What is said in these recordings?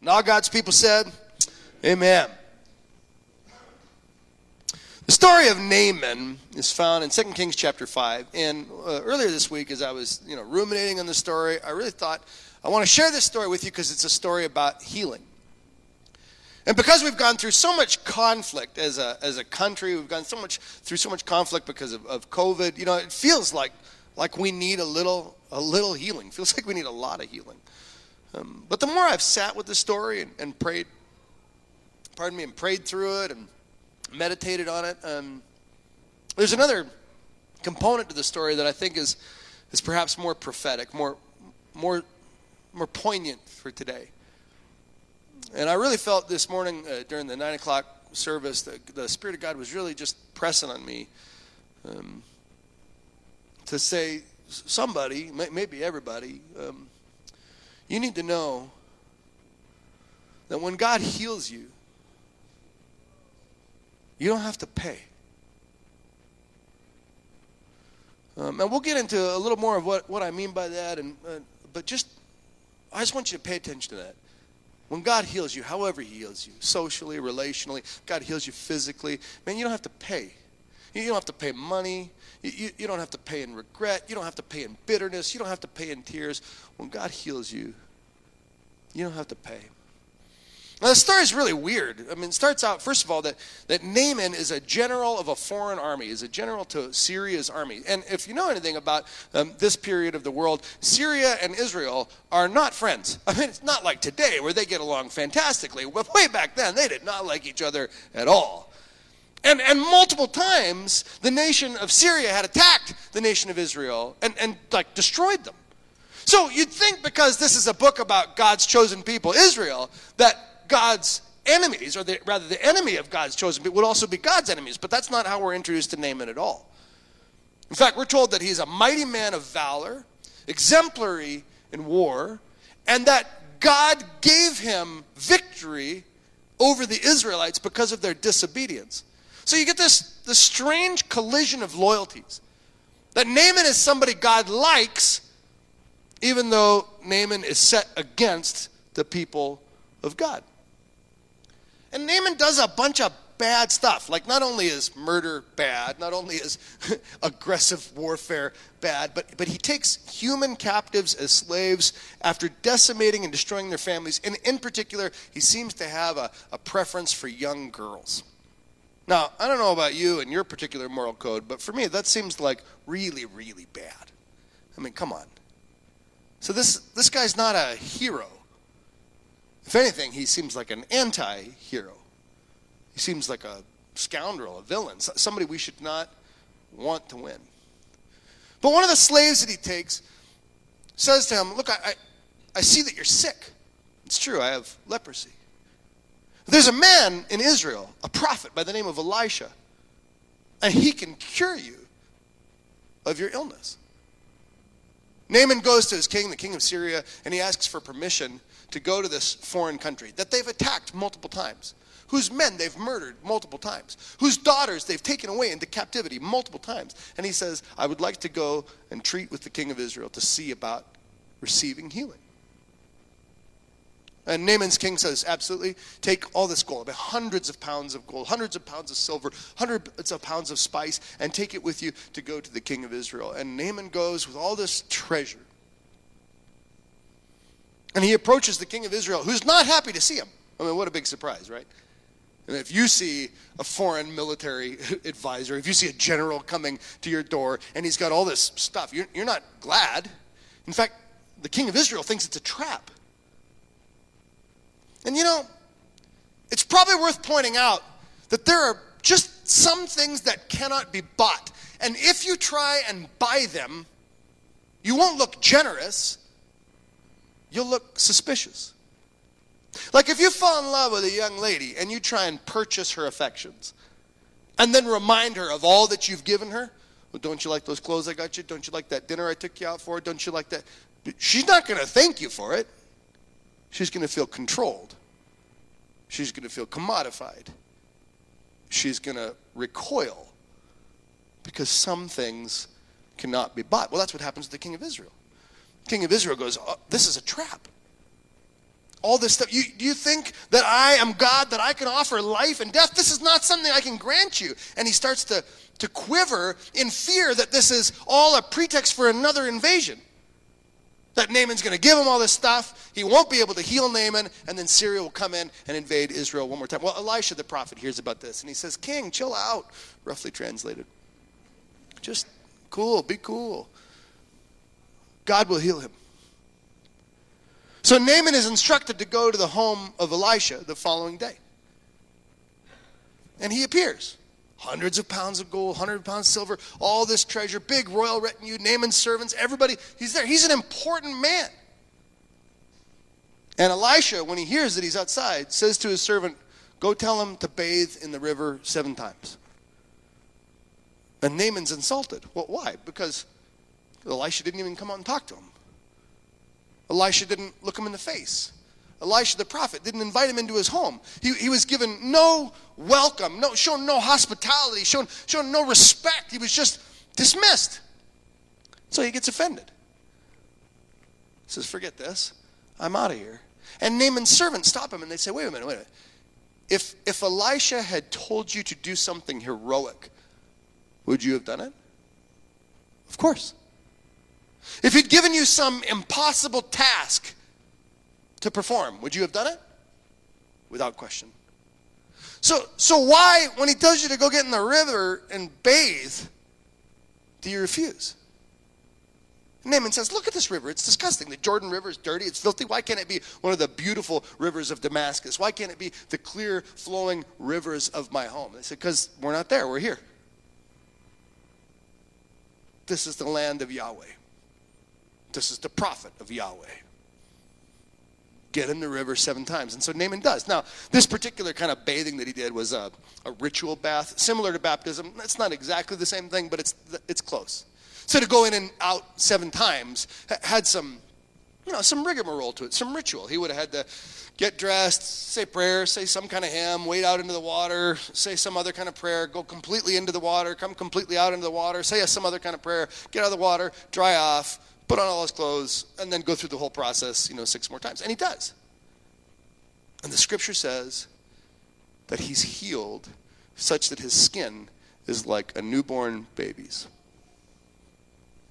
And all God's people said, Amen. The story of Naaman is found in 2 Kings chapter 5. And uh, earlier this week, as I was you know, ruminating on the story, I really thought, I want to share this story with you because it's a story about healing. And because we've gone through so much conflict as a, as a country, we've gone so much through so much conflict because of, of COVID, you know, it feels like, like we need a little, a little healing. It feels like we need a lot of healing. Um, but the more I've sat with the story and, and, prayed, pardon me, and prayed through it and meditated on it, um, there's another component to the story that I think is, is perhaps more prophetic, more, more, more poignant for today. And I really felt this morning uh, during the 9 o'clock service that the Spirit of God was really just pressing on me um, to say, somebody, maybe everybody, um, you need to know that when God heals you, you don't have to pay. Um, and we'll get into a little more of what, what I mean by that, and uh, but just I just want you to pay attention to that. When God heals you, however He heals you, socially, relationally, God heals you physically, man, you don't have to pay. You don't have to pay money. You, you, you, don't have to pay in regret. You don't have to pay in bitterness. You don't have to pay in tears. When God heals you, you don't have to pay. Now, the story is really weird. I mean, it starts out, first of all, that, that Naaman is a general of a foreign army, is a general to Syria's army. And if you know anything about um, this period of the world, Syria and Israel are not friends. I mean, it's not like today where they get along fantastically. But way back then, they did not like each other at all. And, and multiple times, the nation of Syria had attacked the nation of Israel and, and like destroyed them. So you'd think because this is a book about God's chosen people, Israel, that God's enemies, or the, rather the enemy of God's chosen people, would also be God's enemies. But that's not how we're introduced to Naaman at all. In fact, we're told that he's a mighty man of valor, exemplary in war, and that God gave him victory over the Israelites because of their disobedience. So you get this, this strange collision of loyalties. That Naaman is somebody God likes, even though Naaman is set against the people of God. And Naaman does a bunch of bad stuff. Like, not only is murder bad, not only is aggressive warfare bad, but, but he takes human captives as slaves after decimating and destroying their families. And in particular, he seems to have a, a preference for young girls. Now, I don't know about you and your particular moral code, but for me, that seems like really, really bad. I mean, come on. So this this guy's not a hero. If anything, he seems like an anti-hero. He seems like a scoundrel, a villain, somebody we should not want to win. But one of the slaves that he takes says to him, Look, I, I, I see that you're sick. It's true, I have leprosy. There's a man in Israel, a prophet by the name of Elisha, and he can cure you of your illness. Naaman goes to his king, the king of Syria, and he asks for permission to go to this foreign country that they've attacked multiple times, whose men they've murdered multiple times, whose daughters they've taken away into captivity multiple times. And he says, I would like to go and treat with the king of Israel to see about receiving healing. And Naaman's king says, absolutely, take all this gold, hundreds of pounds of gold, hundreds of pounds of silver, hundreds of pounds of spice, and take it with you to go to the king of Israel. And Naaman goes with all this treasure. And he approaches the king of Israel, who's not happy to see him. I mean, what a big surprise, right? And if you see a foreign military advisor, if you see a general coming to your door and he's got all this stuff, you're, you're not glad. In fact, the king of Israel thinks it's a trap. And you know, it's probably worth pointing out that there are just some things that cannot be bought. And if you try and buy them, you won't look generous, you'll look suspicious. Like if you fall in love with a young lady and you try and purchase her affections, and then remind her of all that you've given her. Well, don't you like those clothes I got you? Don't you like that dinner I took you out for? Don't you like that? She's not going to thank you for it she's going to feel controlled. She's going to feel commodified. She's going to recoil because some things cannot be bought. Well, that's what happens to the king of Israel. The king of Israel goes, oh, This is a trap. all this stuff. You, do you think that I am God, that I can offer life and death? This is not something I can grant you. And he starts to, to quiver in fear that this is all a pretext for another invasion. That Naaman's going to give him all this stuff. He won't be able to heal Naaman, and then Syria will come in and invade Israel one more time. Well, Elisha the prophet hears about this, and he says, King, chill out, roughly translated. Just cool, be cool. God will heal him. So Naaman is instructed to go to the home of Elisha the following day. And he appears. Hundreds of pounds of gold, hundred pounds of silver, all this treasure, big royal retinue, Naaman's servants, everybody. He's there. He's an important man. And Elisha, when he hears that he's outside, says to his servant, Go tell him to bathe in the river seven times. And Naaman's insulted. Well, why? Because Elisha didn't even come out and talk to him. Elisha didn't look him in the face. Elisha the prophet didn't invite him into his home. He, he was given no welcome, no, shown no hospitality, shown, shown no respect. He was just dismissed. So he gets offended. He says, Forget this. I'm out of here. And Naaman's servants stop him and they say, Wait a minute, wait a minute. If, if Elisha had told you to do something heroic, would you have done it? Of course. If he'd given you some impossible task to perform, would you have done it? Without question. So, so why, when he tells you to go get in the river and bathe, do you refuse? Naaman says, Look at this river. It's disgusting. The Jordan River is dirty. It's filthy. Why can't it be one of the beautiful rivers of Damascus? Why can't it be the clear flowing rivers of my home? They said, Because we're not there. We're here. This is the land of Yahweh. This is the prophet of Yahweh. Get in the river seven times. And so Naaman does. Now, this particular kind of bathing that he did was a, a ritual bath, similar to baptism. It's not exactly the same thing, but it's, it's close. So to go in and out seven times had some, you know, some rigmarole to it, some ritual. He would have had to get dressed, say prayer, say some kind of hymn, wade out into the water, say some other kind of prayer, go completely into the water, come completely out into the water, say some other kind of prayer, get out of the water, dry off, put on all his clothes, and then go through the whole process, you know, six more times. And he does. And the scripture says that he's healed such that his skin is like a newborn baby's.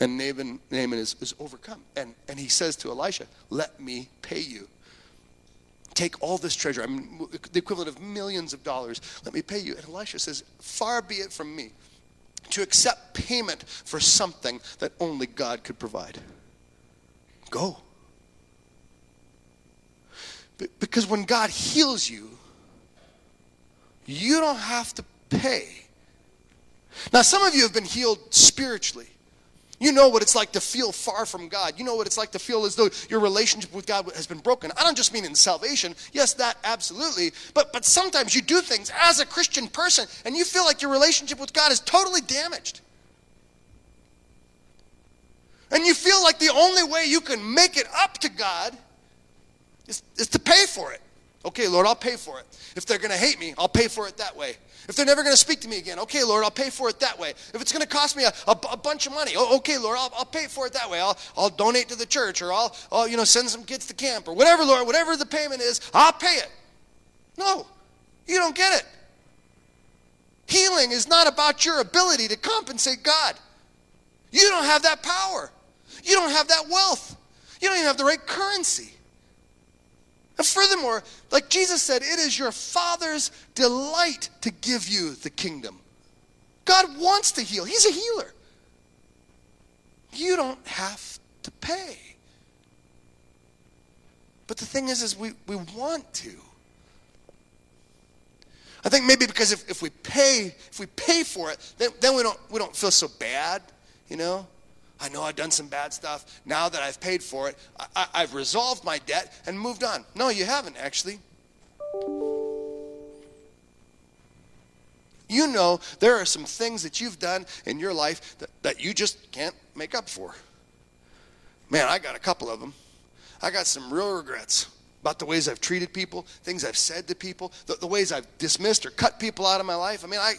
And Naaman, Naaman is, is overcome. And, and he says to Elisha, Let me pay you. Take all this treasure, I mean, the equivalent of millions of dollars. Let me pay you. And Elisha says, Far be it from me to accept payment for something that only God could provide. Go. Because when God heals you, you don't have to pay. Now, some of you have been healed spiritually. You know what it's like to feel far from God. You know what it's like to feel as though your relationship with God has been broken. I don't just mean in salvation. Yes, that absolutely. But but sometimes you do things as a Christian person and you feel like your relationship with God is totally damaged. And you feel like the only way you can make it up to God is, is to pay for it. Okay, Lord, I'll pay for it. If they're going to hate me, I'll pay for it that way. If they're never going to speak to me again, okay, Lord, I'll pay for it that way. If it's going to cost me a, a, a bunch of money, oh, okay, Lord, I'll, I'll pay for it that way. I'll, I'll donate to the church or I'll, I'll, you know, send some kids to camp or whatever, Lord, whatever the payment is, I'll pay it. No, you don't get it. Healing is not about your ability to compensate God. You don't have that power. You don't have that wealth. You don't even have the right currency. And furthermore, like Jesus said, it is your Father's delight to give you the kingdom. God wants to heal, He's a healer. You don't have to pay. But the thing is, is we, we want to. I think maybe because if, if we pay, if we pay for it, then, then we don't we don't feel so bad, you know? I know I've done some bad stuff. Now that I've paid for it, I, have resolved my debt and moved on. No, you haven't, actually. You know there are some things that you've done in your life that, that you just can't make up for. Man, I got a couple of them. I got some real regrets about the ways I've treated people, things I've said to people, the, the ways I've dismissed or cut people out of my life. I mean, I,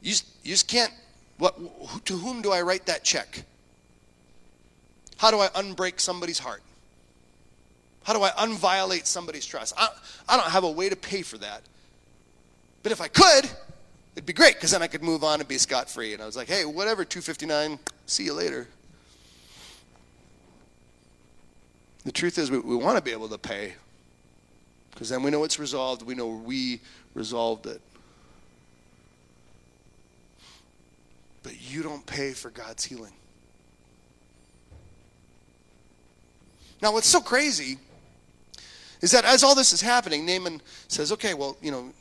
you, you just can't, what, to whom do I write that check? How do I unbreak somebody's heart? How do I unviolate somebody's trust? I, I don't have a way to pay for that. But if I could, it'd be great because then I could move on and be scot free. And I was like, hey, whatever, 259, see you later. The truth is, we, we want to be able to pay because then we know it's resolved. We know we resolved it. But you don't pay for God's healing. Now, what's so crazy is that as all this is happening, Naaman says, okay, well, you know,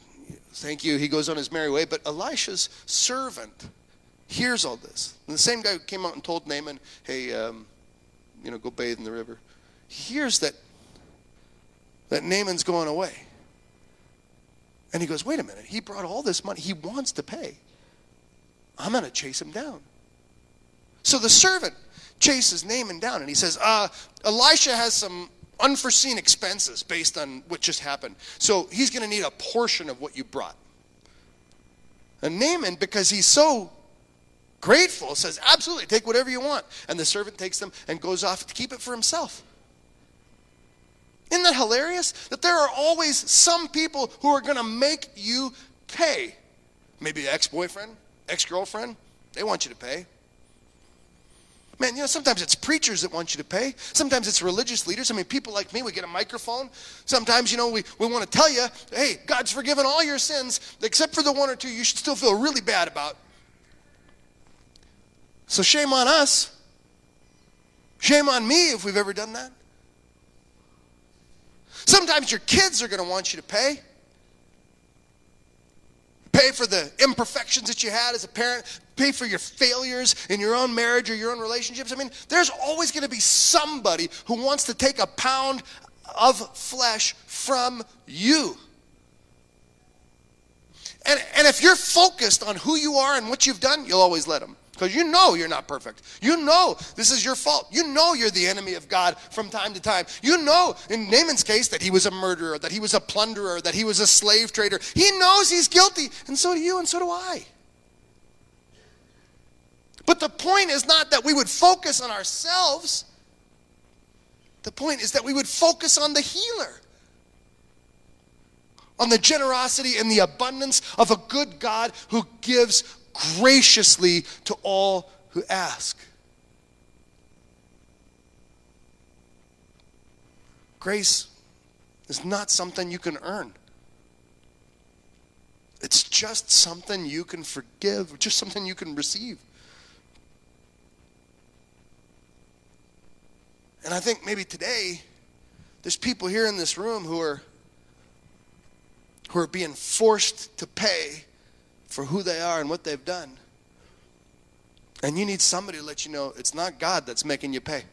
thank you. He goes on his merry way. But Elisha's servant hears all this. And the same guy who came out and told Naaman, hey, um, you know, go bathe in the river, hears that, that Naaman's going away. And he goes, wait a minute. He brought all this money. He wants to pay. I'm going to chase him down. So the servant chases Naaman down and he says, uh, Elisha has some unforeseen expenses based on what just happened. So he's going to need a portion of what you brought. And Naaman, because he's so grateful, says, Absolutely, take whatever you want. And the servant takes them and goes off to keep it for himself. Isn't that hilarious? That there are always some people who are going to make you pay. Maybe ex boyfriend, ex girlfriend, they want you to pay. Man, you know, sometimes it's preachers that want you to pay. Sometimes it's religious leaders. I mean, people like me, we get a microphone. Sometimes, you know, we, we want to tell you, hey, God's forgiven all your sins, except for the one or two you should still feel really bad about. So shame on us. Shame on me if we've ever done that. Sometimes your kids are going to want you to pay. Pay for the imperfections that you had as a parent. Pay for your failures in your own marriage or your own relationships. I mean, there's always going to be somebody who wants to take a pound of flesh from you. And, and if you're focused on who you are and what you've done, you'll always let them. Because you know you're not perfect. You know this is your fault. You know you're the enemy of God from time to time. You know, in Naaman's case, that he was a murderer, that he was a plunderer, that he was a slave trader. He knows he's guilty, and so do you, and so do I. But the point is not that we would focus on ourselves. The point is that we would focus on the healer, on the generosity and the abundance of a good God who gives graciously to all who ask. Grace is not something you can earn. It's just something you can forgive, just something you can receive. And I think maybe today there's people here in this room who are who are being forced to pay for who they are and what they've done. And you need somebody to let you know it's not God that's making you pay.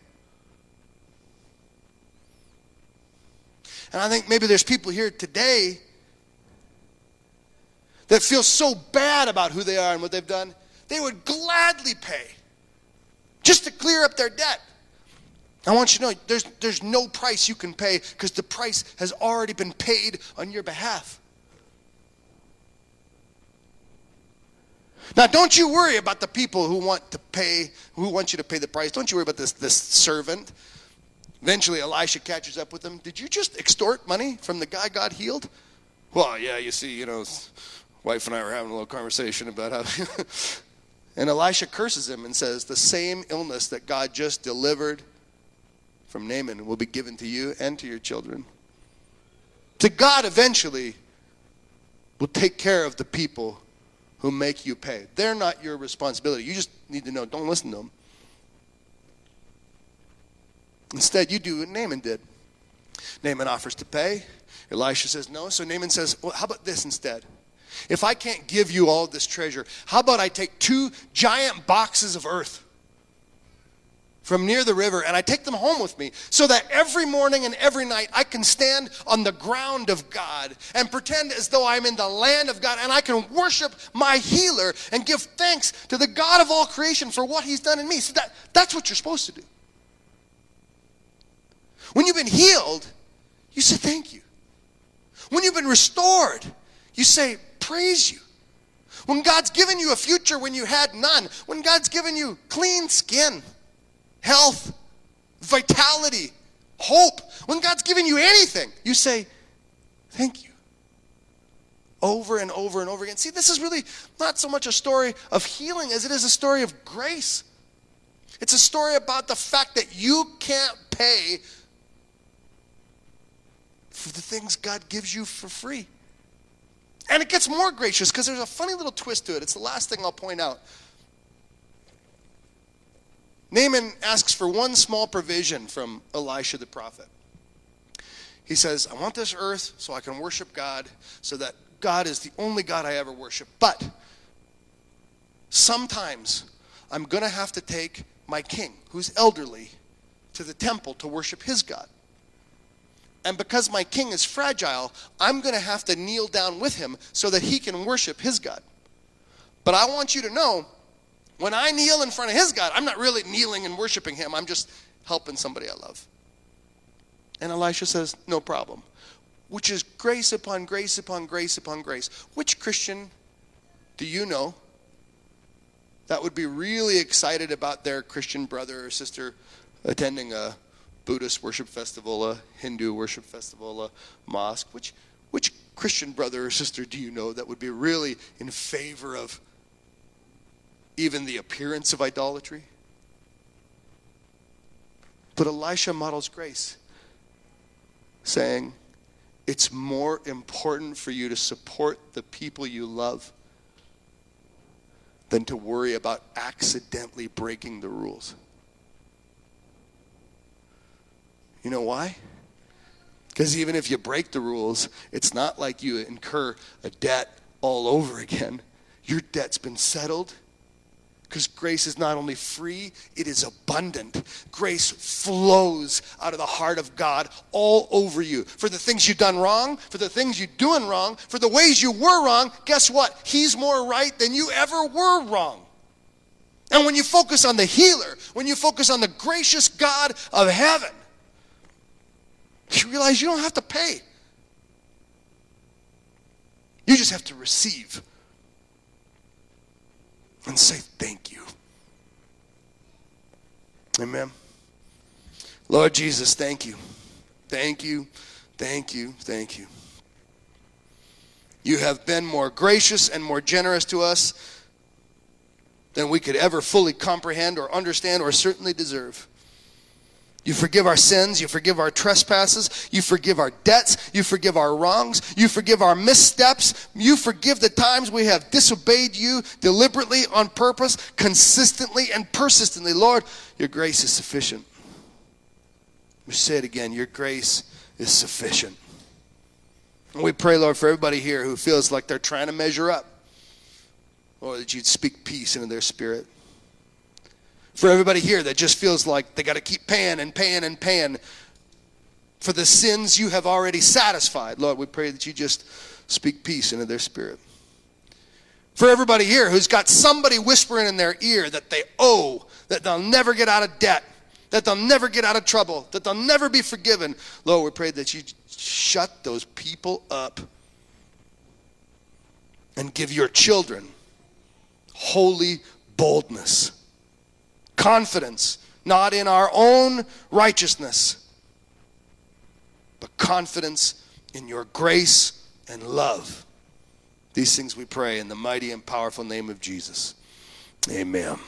And I think maybe there's people here today that feel so bad about who they are and what they've done, they would gladly pay just to clear up their debt. I want you to know there's, there's no price you can pay because the price has already been paid on your behalf. Now, don't you worry about the people who want to pay, who want you to pay the price. Don't you worry about this, this servant. Eventually, Elisha catches up with him. Did you just extort money from the guy God healed? Well, yeah, you see, you know, wife and I were having a little conversation about how. and Elisha curses him and says, The same illness that God just delivered from Naaman will be given to you and to your children. To God eventually will take care of the people who make you pay. They're not your responsibility. You just need to know, don't listen to them. Instead, you do what Naaman did. Naaman offers to pay. Elisha says no. So Naaman says, well, how about this instead? If I can't give you all this treasure, how about I take two giant boxes of earth? From near the river and I take them home with me so that every morning and every night I can stand on the ground of God and pretend as though I'm in the land of God and I can worship my healer and give thanks to the God of all creation for what he's done in me. So that, that's what you're supposed to do. When you've been healed, you say thank you. When you've been restored, you say praise you. When God's given you a future when you had none, when God's given you clean skin, health, vitality, hope, when God's given you anything, you say, Thank you. Over and over and over again. See, this is really not so much a story of healing as it is a story of grace. It's a story about the fact that you can't pay for the things God gives you for free. And it gets more gracious because there's a funny little twist to it. It's the last thing I'll point out. Naaman asks for one small provision from Elisha the prophet. He says, I want this earth so I can worship God, so that God is the only God I ever worship. But sometimes I'm going to have to take my king, who's elderly, to the temple to worship his God. And because my king is fragile, I'm going to have to kneel down with him so that he can worship his God. But I want you to know when I kneel in front of his God, I'm not really kneeling and worshiping him, I'm just helping somebody I love. And Elisha says, No problem. Which is grace upon grace upon grace upon grace. Which Christian do you know that would be really excited about their Christian brother or sister attending a Buddhist worship festival, a Hindu worship festival, a mosque? Which, which Christian brother or sister do you know that would be really in favor of even the appearance of idolatry? But Elisha models grace saying, It's more important for you to support the people you love than to worry about accidentally breaking the rules. You know why? Because even if you break the rules, it's not like you incur a debt all over again. Your debt's been settled because grace is not only free, it is abundant. Grace flows out of the heart of God all over you. For the things you've done wrong, for the things you're doing wrong, for the ways you were wrong, guess what? He's more right than you ever were wrong. And when you focus on the healer, when you focus on the gracious God of heaven, you realize you don't have to pay. You just have to receive and say thank you. Amen. Lord Jesus, thank you. Thank you. Thank you. Thank you. You have been more gracious and more generous to us than we could ever fully comprehend or understand or certainly deserve. You forgive our sins. You forgive our trespasses. You forgive our debts. You forgive our wrongs. You forgive our missteps. You forgive the times we have disobeyed you deliberately, on purpose, consistently, and persistently. Lord, your grace is sufficient. We say it again your grace is sufficient. And we pray, Lord, for everybody here who feels like they're trying to measure up, Lord, that you'd speak peace into their spirit for everybody here that just feels like they got to keep paying and paying and paying for the sins you have already satisfied. Lord, we pray that you just speak peace into their spirit. For everybody here who's got somebody whispering in their ear that they owe, that they'll never get out of debt, that they'll never get out of trouble, that they'll never be forgiven, Lord, we pray that you shut those people up and give your children holy boldness confidence, not in our own righteousness, but confidence in your grace and love. These things we pray in the mighty and powerful name of Jesus. Amen.